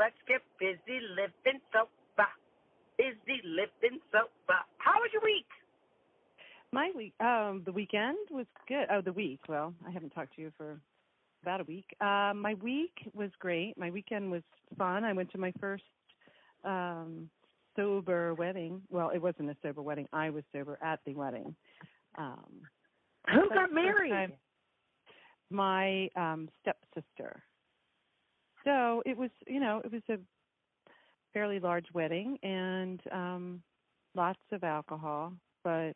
Let's get busy living sober. Busy living sober. How was your week? My week, um, the weekend was good. Oh, the week. Well, I haven't talked to you for about a week. Um, my week was great. My weekend was fun. I went to my first um, sober wedding. Well, it wasn't a sober wedding. I was sober at the wedding. Um, Who got married? My um, stepsister. So it was, you know, it was a fairly large wedding and um, lots of alcohol, but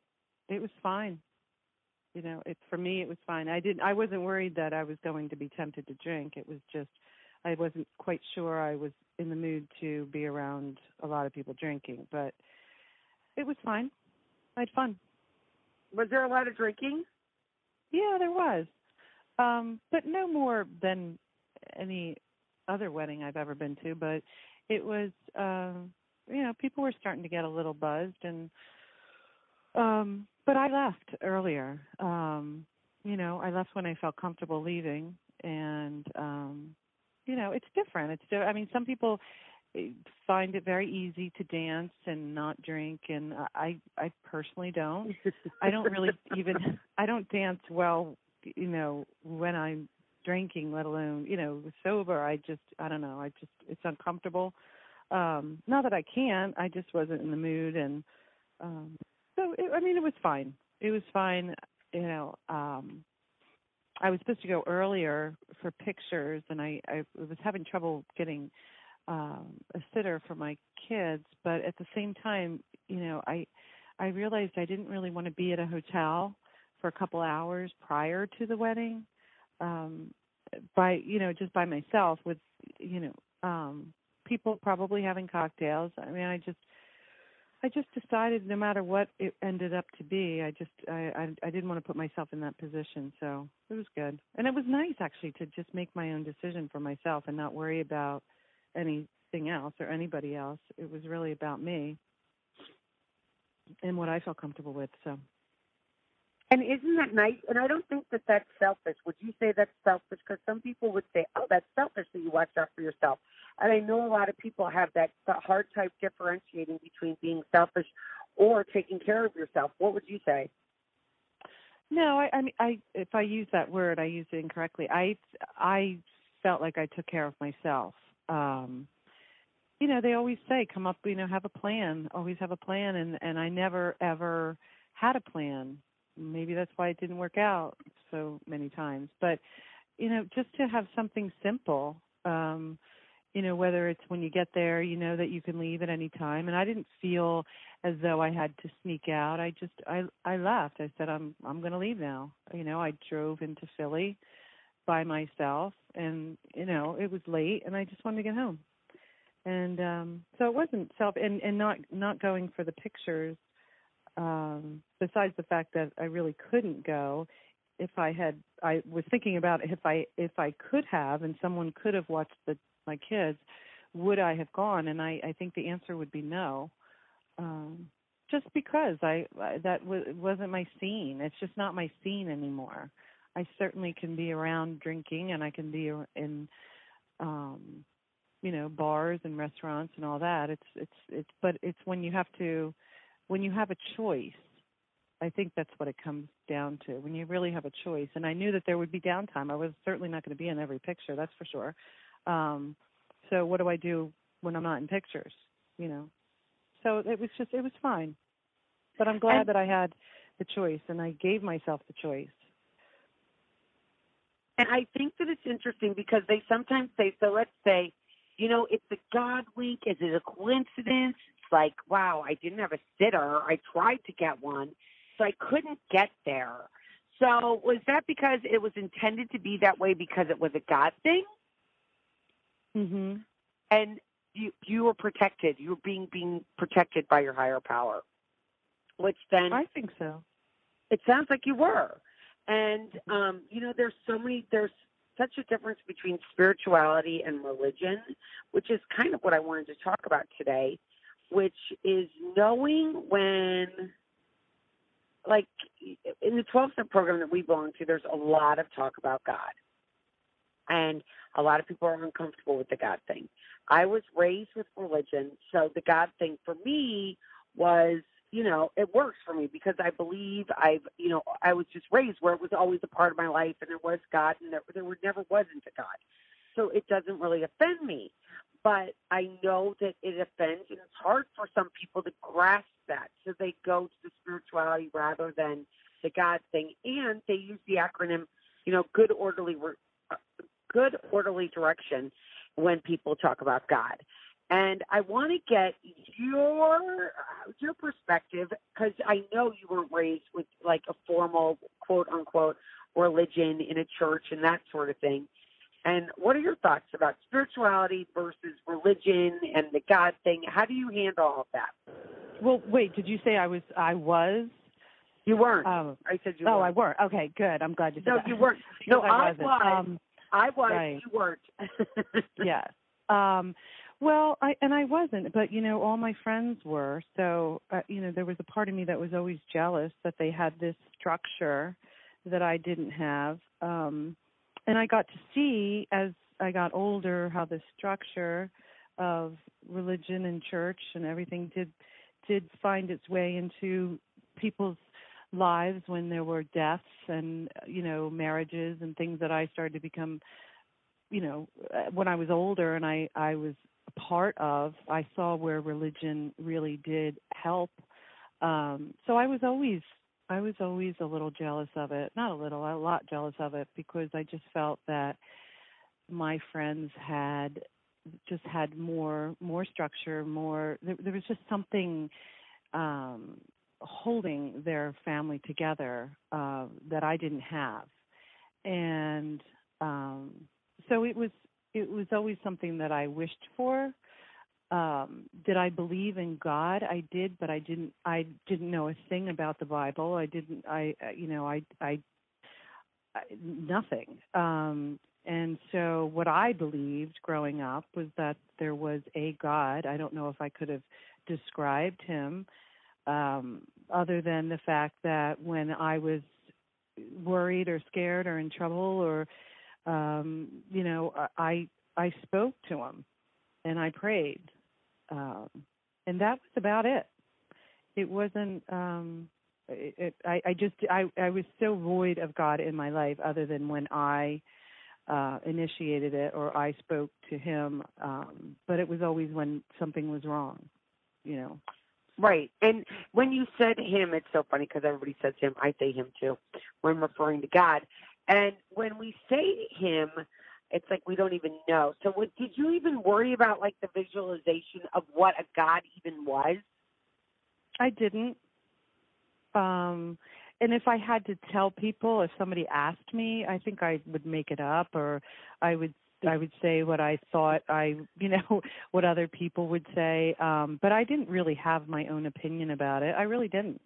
it was fine. You know, it for me it was fine. I didn't I wasn't worried that I was going to be tempted to drink. It was just I wasn't quite sure I was in the mood to be around a lot of people drinking, but it was fine. I had fun. Was there a lot of drinking? Yeah, there was. Um, but no more than any other wedding I've ever been to, but it was um you know, people were starting to get a little buzzed and um, but I left earlier. Um, you know, I left when I felt comfortable leaving, and um, you know, it's different. It's. I mean, some people eh, find it very easy to dance and not drink, and I, I personally don't. I don't really even. I don't dance well. You know, when I'm drinking, let alone you know sober. I just. I don't know. I just. It's uncomfortable. Um, not that I can't. I just wasn't in the mood, and um, so it, I mean, it was fine. It was fine. You know, um, I was supposed to go earlier for pictures, and I, I was having trouble getting um, a sitter for my kids. But at the same time, you know, I I realized I didn't really want to be at a hotel for a couple hours prior to the wedding, um, by you know just by myself with you know um, people probably having cocktails. I mean, I just I just decided no matter what it ended up to be, I just I, I I didn't want to put myself in that position. So it was good. And it was nice actually to just make my own decision for myself and not worry about anything else or anybody else. It was really about me and what I felt comfortable with. So and isn't that nice? And I don't think that that's selfish. Would you say that's selfish? Because some people would say, "Oh, that's selfish that you watch out for yourself." And I know a lot of people have that hard time differentiating between being selfish or taking care of yourself. What would you say? No, I, I mean, I if I use that word, I used it incorrectly. I I felt like I took care of myself. Um, you know, they always say, "Come up, you know, have a plan. Always have a plan." And and I never ever had a plan. Maybe that's why it didn't work out so many times. But you know, just to have something simple. Um, you know whether it's when you get there you know that you can leave at any time and i didn't feel as though i had to sneak out i just i i left i said i'm i'm going to leave now you know i drove into philly by myself and you know it was late and i just wanted to get home and um so it wasn't self and and not not going for the pictures um besides the fact that i really couldn't go if i had i was thinking about if i if i could have and someone could have watched the my kids, would I have gone? And I, I think the answer would be no. Um, just because I, I that w- wasn't my scene. It's just not my scene anymore. I certainly can be around drinking, and I can be in, um, you know, bars and restaurants and all that. It's it's it's, but it's when you have to, when you have a choice. I think that's what it comes down to. When you really have a choice, and I knew that there would be downtime. I was certainly not going to be in every picture, that's for sure. Um, so what do I do when I'm not in pictures? You know. So it was just it was fine. But I'm glad and, that I had the choice and I gave myself the choice. And I think that it's interesting because they sometimes say, so let's say, you know, it's a God wink. Is it a coincidence? It's like, wow, I didn't have a sitter. I tried to get one, so I couldn't get there. So was that because it was intended to be that way because it was a God thing? Mhm. And you you were protected. You were being being protected by your higher power. Which then I think so. It sounds like you were. And um, you know, there's so many there's such a difference between spirituality and religion, which is kind of what I wanted to talk about today, which is knowing when like in the 12 step program that we belong to, there's a lot of talk about God And a lot of people are uncomfortable with the God thing. I was raised with religion, so the God thing for me was, you know, it works for me because I believe I've, you know, I was just raised where it was always a part of my life and there was God and there, there never wasn't a God. So it doesn't really offend me. But I know that it offends and it's hard for some people to grasp that. So they go to the spirituality rather than the God thing. And they use the acronym, you know, good orderly, uh, good orderly direction when people talk about God. And I want to get your your perspective because I know you were raised with like a formal quote unquote religion in a church and that sort of thing. And what are your thoughts about spirituality versus religion and the God thing? How do you handle all of that? Well, wait, did you say I was I was? You weren't. Um, I said you. Oh, weren't. I weren't. Okay, good. I'm glad you said no, that. you weren't. No, I, I wasn't. was. Um, I was. Right. You weren't. yes. Um, well, I and I wasn't, but you know, all my friends were. So, uh, you know, there was a part of me that was always jealous that they had this structure that I didn't have. Um, and I got to see as I got older how the structure of religion and church and everything did did find its way into people's lives when there were deaths and you know marriages and things that I started to become you know when I was older and I I was part of I saw where religion really did help. Um so I was always I was always a little jealous of it. Not a little a lot jealous of it because I just felt that my friends had just had more more structure more there, there was just something um holding their family together uh, that I didn't have, and um, so it was it was always something that I wished for. Um, did I believe in God? I did, but I didn't. I didn't know a thing about the Bible. I didn't. I you know I I, I nothing. Um, and so what I believed growing up was that there was a God. I don't know if I could have described him um, other than the fact that when I was worried or scared or in trouble or um, you know I I spoke to him and I prayed um, and that was about it. It wasn't. Um, it, it, I, I just I, I was so void of God in my life, other than when I uh, initiated it or I spoke to Him. Um, but it was always when something was wrong, you know. Right. And when you said him, it's so funny because everybody says him. I say him too when referring to God. And when we say him, it's like we don't even know. So what, did you even worry about like the visualization of what a God even was? I didn't. Um and if I had to tell people, if somebody asked me, I think I would make it up or I would I would say what I thought I, you know, what other people would say. Um, but I didn't really have my own opinion about it. I really didn't.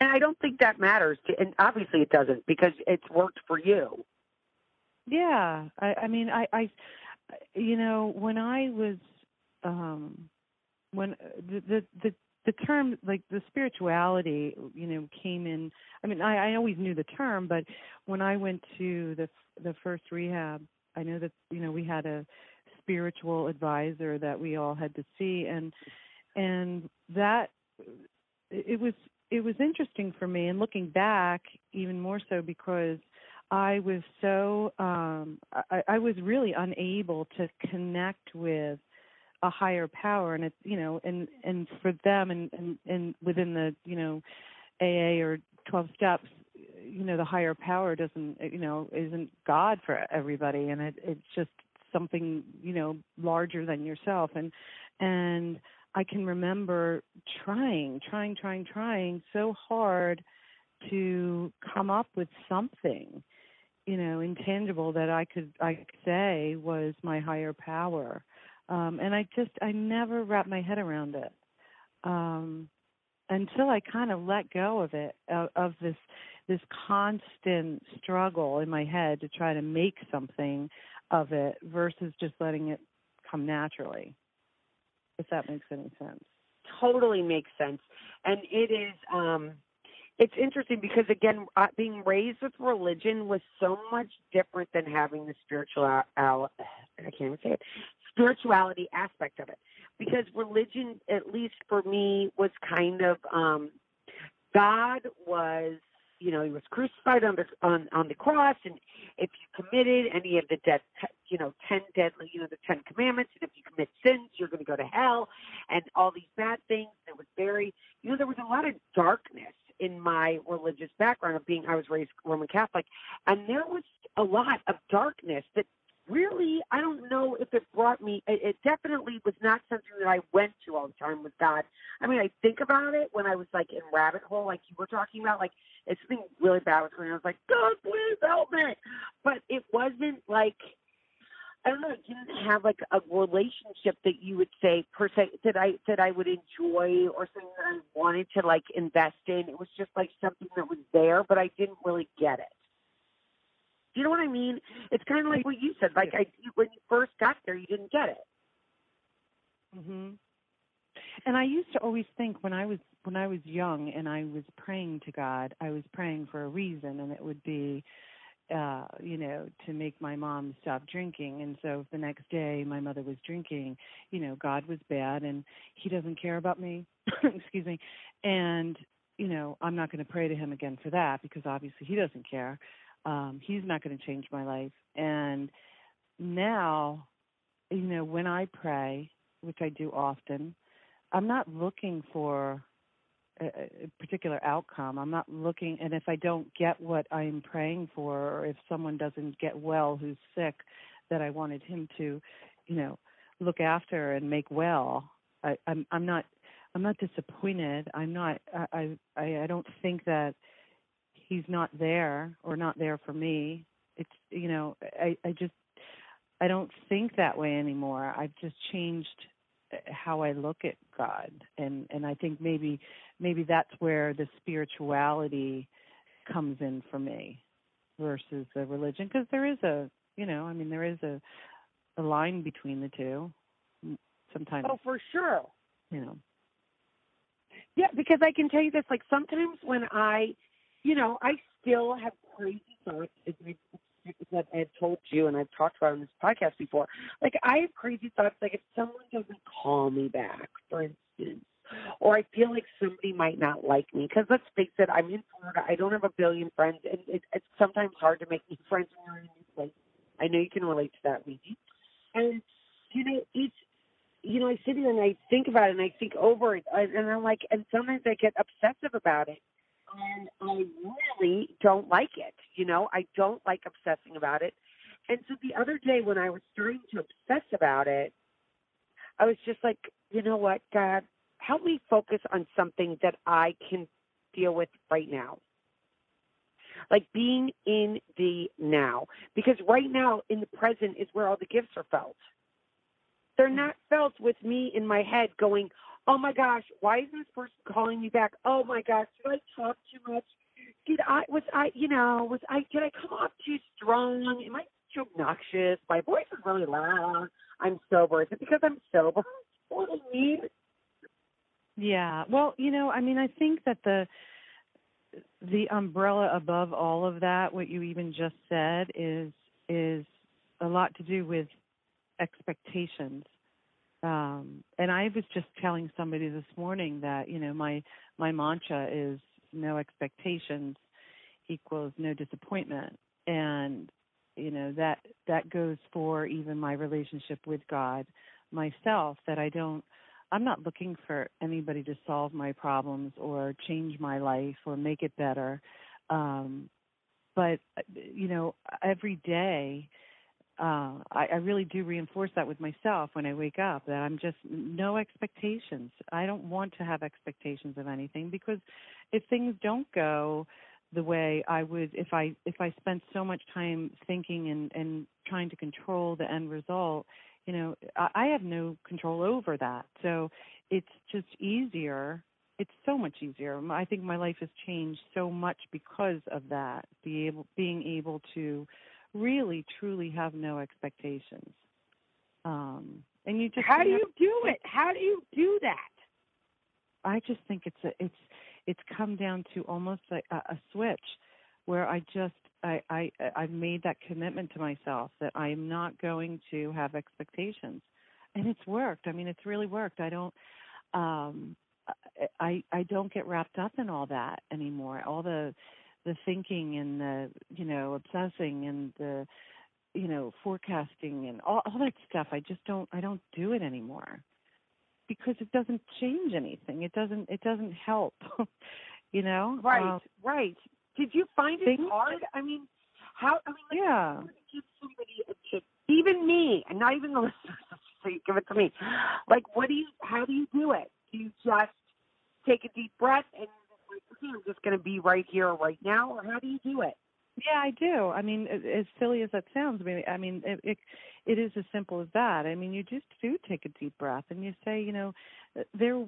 And I don't think that matters. To, and obviously it doesn't because it's worked for you. Yeah. I, I mean, I, I, you know, when I was, um, when the, the, the, the term like the spirituality you know came in i mean i i always knew the term but when i went to the the first rehab I know that you know we had a spiritual advisor that we all had to see, and and that it was it was interesting for me. And looking back, even more so because I was so um, I, I was really unable to connect with a higher power, and it's you know, and and for them, and and, and within the you know AA or 12 steps, you know the higher power doesn't you know isn't god for everybody and it it's just something you know larger than yourself and and i can remember trying trying trying trying so hard to come up with something you know intangible that i could i could say was my higher power um and i just i never wrapped my head around it um until i kind of let go of it of, of this this constant struggle in my head to try to make something of it versus just letting it come naturally. If that makes any sense. Totally makes sense. And it is um it's interesting because again, uh, being raised with religion was so much different than having the spiritual. I can't even say it. Spirituality aspect of it, because religion, at least for me, was kind of um God was you know, he was crucified on the on on the cross, and if you committed any of the dead, you know, ten deadly, you know, the Ten Commandments, and if you commit sins, you're going to go to hell, and all these bad things. It was very, you know, there was a lot of darkness in my religious background of being I was raised Roman Catholic, and there was a lot of darkness that really, I don't know if it brought me, it, it definitely was not something that I went to all the time with God. I mean, I think about it when I was like in rabbit hole, like you were talking about, like if something really bad was going on, I was like, God, please help me. But it wasn't like, I don't know, it didn't have like a relationship that you would say per se that I that I would enjoy or something that I wanted to like invest in. It was just like something that was there, but I didn't really get it. Do you know what I mean? It's kind of like what you said. Like I, when you first got there, you didn't get it. Mhm. And I used to always think when I was when I was young and I was praying to God, I was praying for a reason, and it would be, uh, you know, to make my mom stop drinking. And so the next day my mother was drinking, you know, God was bad and He doesn't care about me. excuse me. And you know, I'm not going to pray to Him again for that because obviously He doesn't care um, he's not going to change my life. And now, you know, when I pray, which I do often, I'm not looking for a, particular outcome. I'm not looking, and if I don't get what I'm praying for, or if someone doesn't get well who's sick, that I wanted him to, you know, look after and make well, I, I'm I'm not I'm not disappointed. I'm not I I I don't think that he's not there or not there for me it's you know i i just i don't think that way anymore i've just changed how i look at god. And and i think maybe maybe that's where the spirituality comes in for me versus the religion. Because there is a you know i mean there is a a line between the two sometimes. Oh for sure. You know. Yeah because i can tell you this like sometimes when i you know, I still have crazy thoughts. As I have told you, and I've talked about on this podcast before. Like I have crazy thoughts. Like if someone doesn't call me back, for instance, or I feel like somebody might not like me. Because let's face it, I'm in Florida. I don't have a billion friends, and it, it's sometimes hard to make new friends when you're in a new place. I know you can relate to that, Luigi. And you know, it's you know, I sit here and I think about it, and I think over it, and I'm like, and sometimes I get obsessive about it and I really don't like it. You know, I don't like obsessing about it. And so the other day when I was starting to obsess about it, I was just like, you know what, God, help me focus on something that I can deal with right now. Like being in the now. Because right now, in the present, is where all the gifts are felt. They're not felt with me in my head going, oh my gosh, why isn't this person calling me back? Oh my gosh, did I talk too much? Did I was I you know was I did I come off too strong? Am I too obnoxious? My voice is really loud. I'm sober. Is it because I'm sober? what do mean? Yeah. Well, you know, I mean, I think that the the umbrella above all of that, what you even just said, is is a lot to do with expectations um and i was just telling somebody this morning that you know my my mantra is no expectations equals no disappointment. And you know that that goes for even my relationship with god myself that i don't i'm not looking for anybody to solve my problems or change my life or make it better. Um but you know every day uh, I, I really do reinforce that with myself when I wake up that I'm just no expectations. I don't want to have expectations of anything because if things don't go the way I would if I if I spent so much time thinking and and trying to control the end result, you know, I, I have no control over that. So it's just easier. It's so much easier. I think my life has changed so much because of that. Be able being able to really truly have no expectations. Um, and you just how do you do it? How do you do that? I just think it's a it's it's come down to almost like a, a switch where I just I, I I've made that commitment to myself that I am not going to have expectations, and it's worked. I mean, it's really worked. I don't um, I I don't get wrapped up in all that anymore. All the the thinking and the you know obsessing and the you know forecasting and all all that stuff. I just don't I don't do it anymore because it doesn't change anything. It doesn't it doesn't help. you know. Right. Um, right. Did you find it hard? I mean, how? I mean, like, yeah. give somebody a tip, even me, and not even the listeners. So you give it to me. Like, what do you? How do you do it? Do you just take a deep breath and okay, I'm just going to be right here, right now, or how do you do it? Yeah, I do. I mean, as silly as that sounds, I mean, I mean, it, it it is as simple as that. I mean, you just do take a deep breath and you say, you know, there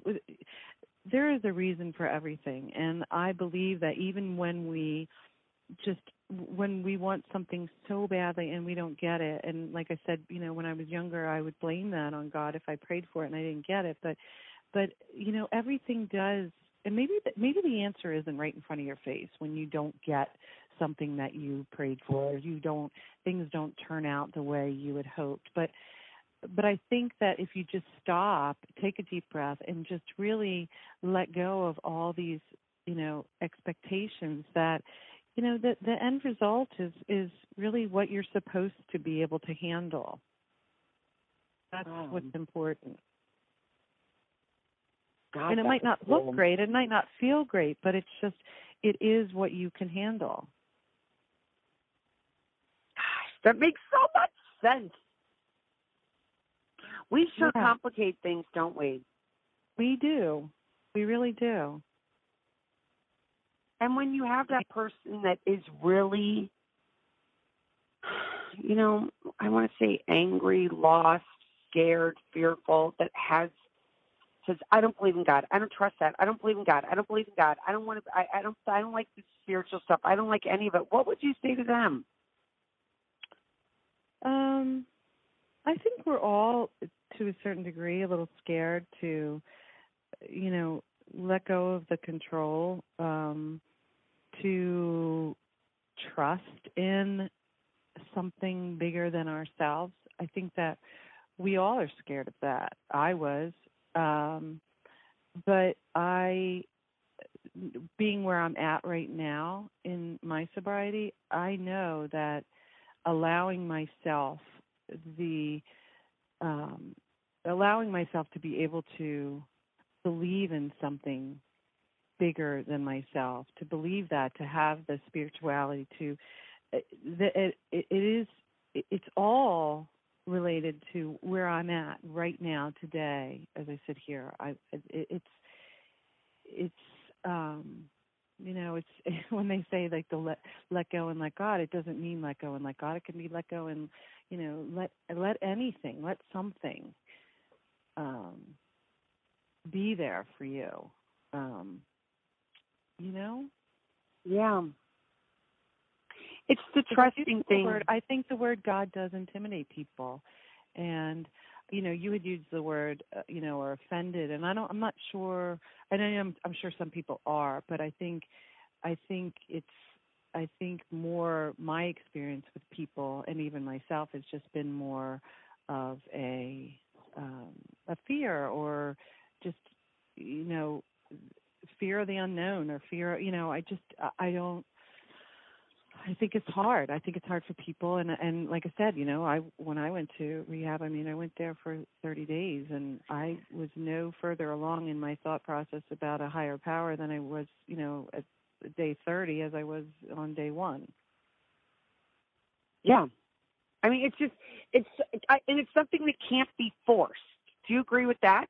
there is a reason for everything, and I believe that even when we just when we want something so badly and we don't get it and like i said you know when i was younger i would blame that on god if i prayed for it and i didn't get it but but you know everything does and maybe the, maybe the answer isn't right in front of your face when you don't get something that you prayed for or you don't things don't turn out the way you had hoped. But but i think that if you just stop take a deep breath and just really let go of all these you know expectations that you know the the end result is is really what you're supposed to be able to handle. That's Um, what's important God, and it might not look great it might not feel great but it's just it is what you can handle Gosh, that makes so much sense. We sure Yeah. complicate things, don't we? we do we really do And when you have that person that is really, you know, I want to say angry, lost, scared, fearful, that has says, "I don't believe in God. I don't trust that. I don't believe in God. I don't believe in God. I don't want to. I, I don't. I don't like this spiritual stuff. I don't like any of it." What would you say to them? Um, I think we're all, to a certain degree, a little scared to, you know, let go of the control, um, to trust in something bigger than ourselves. I think that we all are scared of that. I was, um, but I, being where I'm at right now in my sobriety, I know that allowing myself the um allowing myself to be able to believe in something bigger than myself to believe that to have the spirituality to it it, it, it is it's all related to where I'm at right now today as I sit here. I it, it's it's um you know it's when they say like the let let go and let god it doesn't mean let go and let god. It can be let go and you know let let anything let something um be there for you. Um you know? Yeah. It's the trusting thing. word- I think the word God does intimidate people, and you know, you had used the word, uh, you know, or offended, and I don't. I'm not sure. I know I'm, I'm sure some people are, but I think, I think it's. I think more my experience with people and even myself has just been more of a um, a fear or just you know fear of the unknown or fear you know I just I don't I think it's hard. I think it's hard for people, and and like I said, you know, I when I went to rehab, I mean, I went there for 30 days, and I was no further along in my thought process about a higher power than I was, you know, at day 30 as I was on day one. Yeah. I mean, it's just it's I, and it's something that can't be forced. Do you agree with that?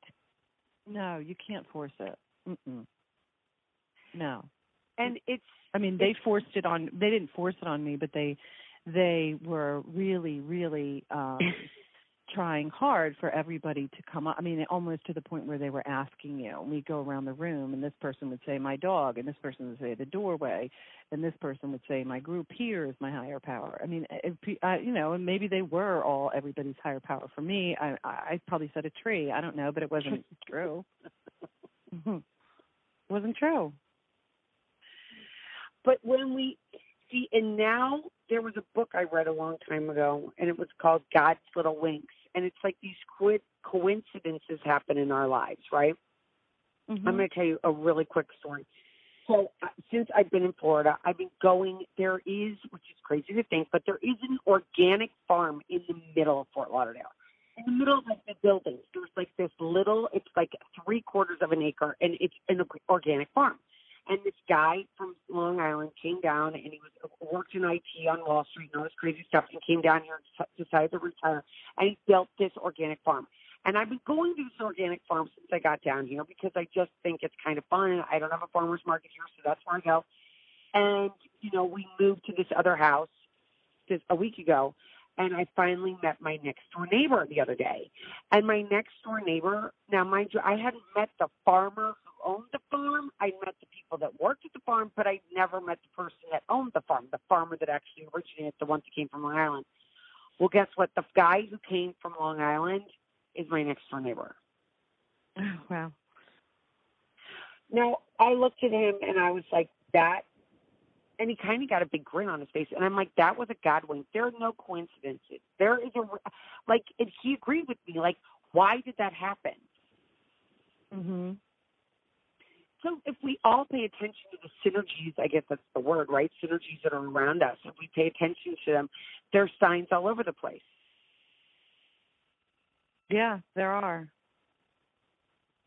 No, you can't force it. Mm-mm. No. And it's I mean, they forced it on. They didn't force it on me, but they they were really, really um, trying hard for everybody to come up. I mean, almost to the point where they were asking you. We go around the room, and this person would say, "My dog," and this person would say, "The doorway," and this person would say, "My group here is my higher power." I mean, if, pe- I, you know, and maybe they were all everybody's higher power. For me, I, I probably said a tree. I don't know, but it wasn't true. Mhm. It wasn't true. But when we see, and now there was a book I read a long time ago, and it was called God's Little Winks, and it's like these quid coincidences happen in our lives, right? Mm-hmm. I'm going to tell you a really quick story. So uh, since I've been in Florida, I've been going. There is, which is crazy to think, but there is an organic farm in the middle of Fort Lauderdale. In the middle of like the buildings, there's like this little. It's like three quarters of an acre, and it's an organic farm. And this guy from Long Island came down, and he was worked in IT on Wall Street and all this crazy stuff, and came down here and decided to retire. And he built this organic farm. And I've been going to this organic farm since I got down here because I just think it's kind of fun. I don't have a farmer's market here, so that's where I go. And, you know, we moved to this other house just a week ago, and I finally met my next door neighbor the other day. And my next door neighbor, now mind you, I hadn't met the farmer owned the farm. I met the people that worked at the farm, but I never met the person that owned the farm, the farmer that actually originated, the one that came from Long Island. Well, guess what? The guy who came from Long Island is my next door neighbor. Oh, wow. Now, I looked at him and I was like, that. And he kind of got a big grin on his face. And I'm like, that was a God wink. There are no coincidences. There is a, like, and he agreed with me. Like, why did that happen? hmm So if we all pay attention to the synergies, I guess that's the word, right? Synergies that are around us. If we pay attention to them, there's signs all over the place. Yeah, there are.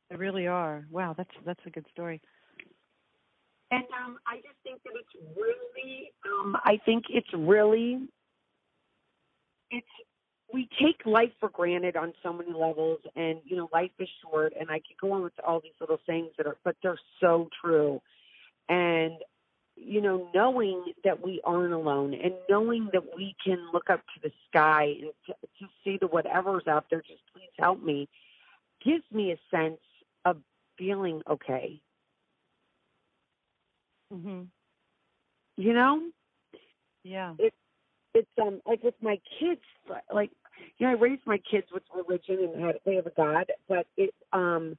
There really are. Wow, that's that's a good story. And um, I just think that it's really, um, I think it's really, it's we take life for granted on so many levels, and you know, life is short. And I could go on with all these little sayings that are, but they're so true. And you know, knowing that we aren't alone, and knowing that we can look up to the sky and to, to see the whatever's out there, just please help me, gives me a sense of feeling okay. Mhm. You know, Yeah. it's um like with my kids like you know i raised my kids with religion and had they have a god but it um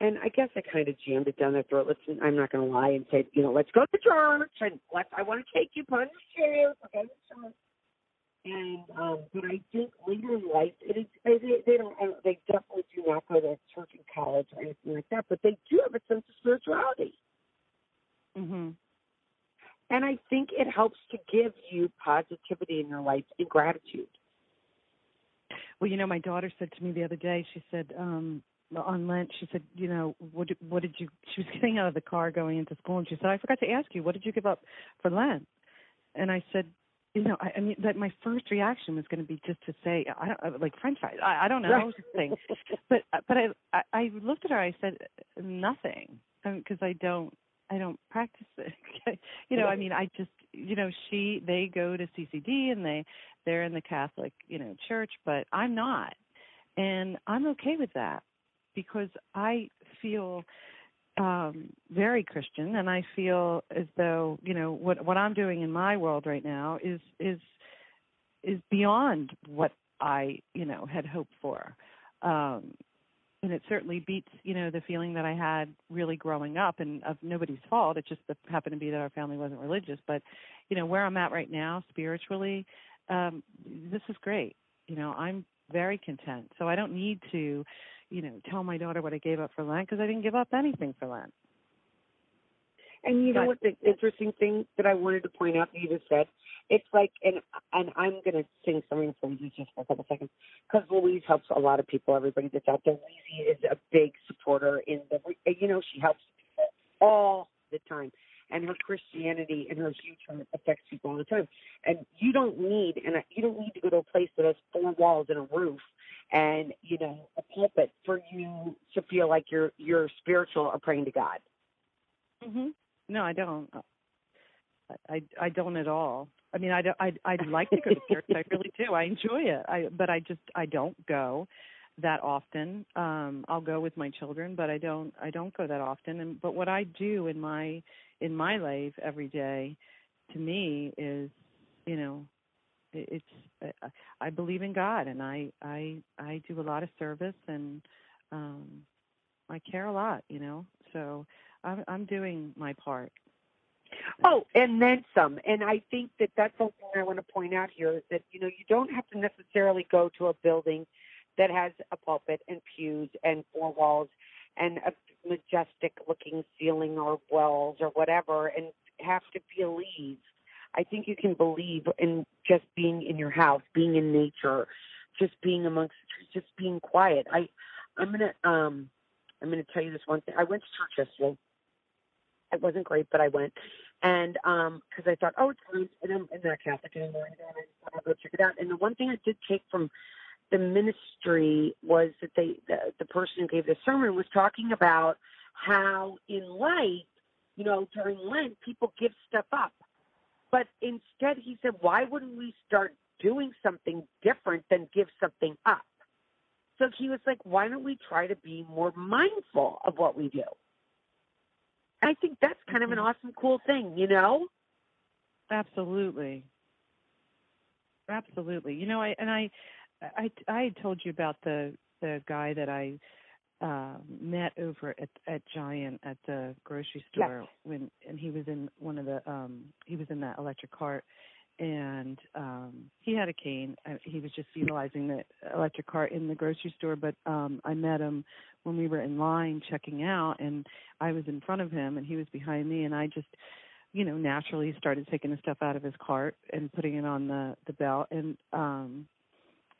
and i guess i kind of jammed it down their throat. Listen i'm not going to lie and say you know let's go to church and let's i want to take you put on your shoes we're to church. And um but i think later in life it. Is they they, don't don't- they definitely do not go to church in college or anything like that but they do have a sense of spirituality. Mhm. and i think it helps to give you positivity in your life and gratitude Well, you know, my daughter said to me the other day. She said um on Lent, she said, you know, what did, what did you? She was getting out of the car going into school, and she said, I forgot to ask you, what did you give up for Lent? And I said, you know, I, I mean, that my first reaction was going to be just to say, I don't like French fries. I, I don't know, Right. thing. But but I, I I looked at her. I said nothing because I don't I don't practice it. you know, I mean, I just you know she they go to CCD and they they're in the Catholic you know church, but I'm not, and I'm okay with that because I feel um very christian and i feel as though you know what what i'm doing in my world right now is is is beyond what i you know had hoped for. Um and it certainly beats you know the feeling that i had really growing up and of nobody's fault. It just happened to be that our family wasn't religious but you know where i'm at right now spiritually um this is great you know i'm very content so i don't need to you know tell my daughter what i gave up for lent because i didn't give up anything for lent And you know what the interesting thing that I wanted to point out that you just said? It's like, and and I'm going to sing something for you just for a couple seconds because Louise helps a lot of people. Everybody that's out there, Louise is a big supporter in the. You know, she helps people all the time, and her Christianity and her huge heart affects people all the time. And you don't need, and you don't need to go to a place that has four walls and a roof and you know a pulpit for you to feel like you're you're spiritual or praying to God. hmm No, I don't. I I don't at all. I mean, I don't, I'd I'd like to go to church. I really do. I enjoy it. I but I just I don't go that often. Um I'll go with my children, but I don't I don't go that often. And but what I do in my in my life every day to me is, you know, it's I- I believe in God and I I I do a lot of service and um I care a lot, you know. So I'm I'm doing my part. Oh, and then some. And I think that that's something I want to point out here is that you know you don't have to necessarily go to a building that has a pulpit and pews and four walls and a majestic looking ceiling or walls or whatever and have to believe. I think you can believe in just being in your house, being in nature, just being amongst just being quiet. I I'm gonna um I'm gonna tell you this one thing. I went to church yesterday. It wasn't great, but I went. And um because I thought, oh, it's fine, and I'm, I'm not Catholic anymore. And I just want to go check it out. And the one thing I did take from the ministry was that they the, the person who gave the sermon was talking about how in life, you know, during Lent people give stuff up. But instead he said, why wouldn't we start doing something different than give something up? So he was like, why don't we try to be more mindful of what we do? And I think that's kind of an mm-hmm. awesome, cool thing, you know? Absolutely. Absolutely. You know, I and I I I had told you about the the guy that I uh, met over at at Giant at the grocery store yes. when and he was in one of the um he was in that electric cart and um he had a cane uh, he was just utilizing the electric cart in the grocery store but um I met him when we were in line checking out and I was in front of him and he was behind me and I just you know naturally started taking the stuff out of his cart and putting it on the the belt and um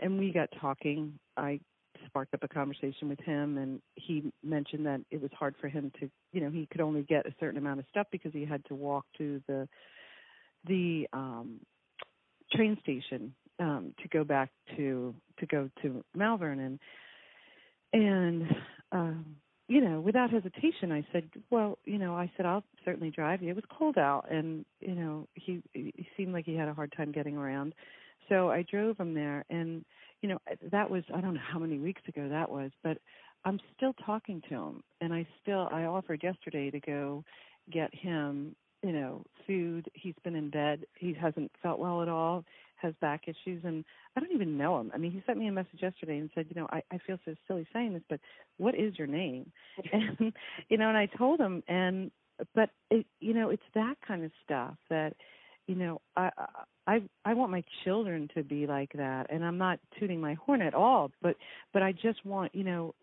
and we got talking. I sparked up a conversation with him and he mentioned that it was hard for him to you know he could only get a certain amount of stuff because he had to walk to the the um train station um to go back to to go to Malvern. And and um you know without hesitation I said well you know I said I'll certainly drive you. It was cold out and you know he he seemed like he had a hard time getting around so I drove him there, and you know that was I don't know how many weeks ago that was, but I'm still talking to him, and I still I offered yesterday to go get him you know food. He's been in bed. He hasn't felt well at all. Has back issues, and I don't even know him. I mean, he sent me a message yesterday and said, you know, I, I feel so silly saying this, but what is your name? and you know, and I told him, and but it, you know, it's that kind of stuff that you know, I I I want my children to be like that, and I'm not tooting my horn at all, but but I just want, you know,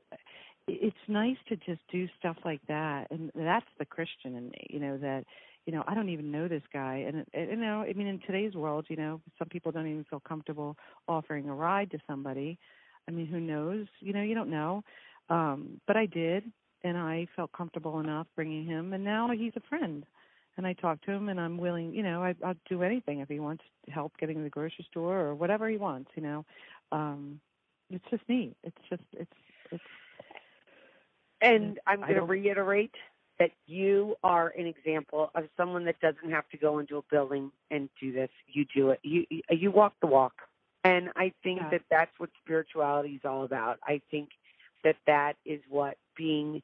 it's nice to just do stuff like that, and that's the Christian in me, you know, that you know I don't even know this guy, and you know, I mean, in today's world, you know, some people don't even feel comfortable offering a ride to somebody. I mean, who knows? You know, you don't know. Um, but I did, and I felt comfortable enough bringing him, and now he's a friend and I talk to him, and I'm willing, you know, I, I'll do anything if he wants help getting to the grocery store or whatever he wants, you know. Um, it's just neat. It's just it's it's. And I'm going to reiterate that you are an example of someone that doesn't have to go into a building and do this. You do it. You you walk the walk, and I think yeah. that that's what spirituality is all about. I think that that is what being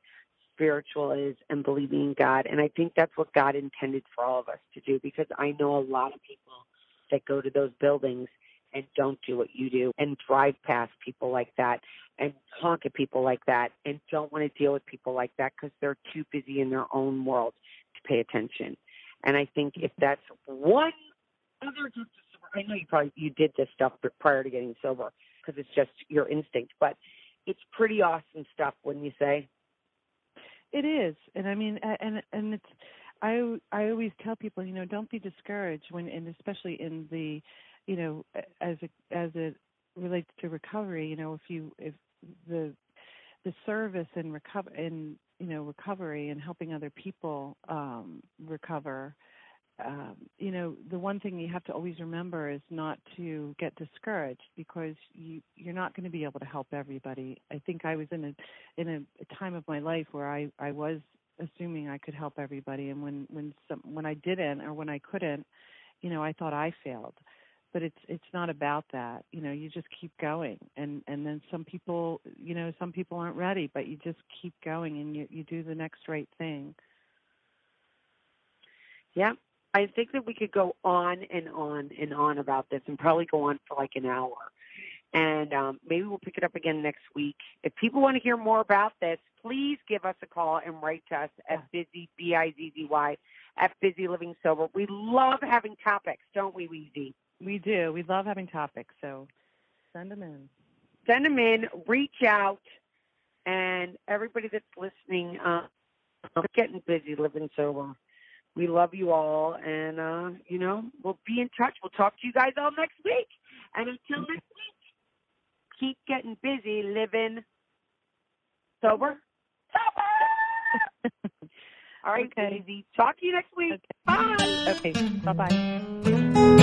spiritual is and believing in God. And I think that's what God intended for all of us to do because I know a lot of people that go to those buildings and don't do what you do and drive past people like that and honk at people like that and don't want to deal with people like that because they're too busy in their own world to pay attention. And I think if that's one other I know you probably you did this stuff prior to getting sober because it's just your instinct, but it's pretty awesome stuff, wouldn't you say? It is, and I mean, and and it's. I I always tell people, you know, don't be discouraged when, and especially in the, you know, as it as it relates to recovery. You know, if you if the the service and recover and you know recovery and helping other people um, recover um, you know, the one thing you have to always remember is not to get discouraged because you you're not going to be able to help everybody. I think I was in a in a, a time of my life where I I was assuming I could help everybody, and when when some when I didn't or when I couldn't, you know, I thought I failed. But it's it's not about that. You know, you just keep going, and and then some people, you know, some people aren't ready, but you just keep going and you you do the next right thing. Yeah, I think that we could go on and on and on about this and probably go on for like an hour. And um, maybe we'll pick it up again next week. If people want to hear more about this, please give us a call and write to us at busy, B-I-Z-Z-Y, at Busy Living Sober. We love having topics, don't we, Weezy? We do. We love having topics, so send them in. Send them in. Reach out, and everybody that's listening, uh, getting busy living sober. We love you all, and uh, you know we'll be in touch. We'll talk to you guys all next week. And until next week, keep getting busy living sober. Sober. all right, Okay. Talk to you next week. Okay. Bye. Okay. Bye bye.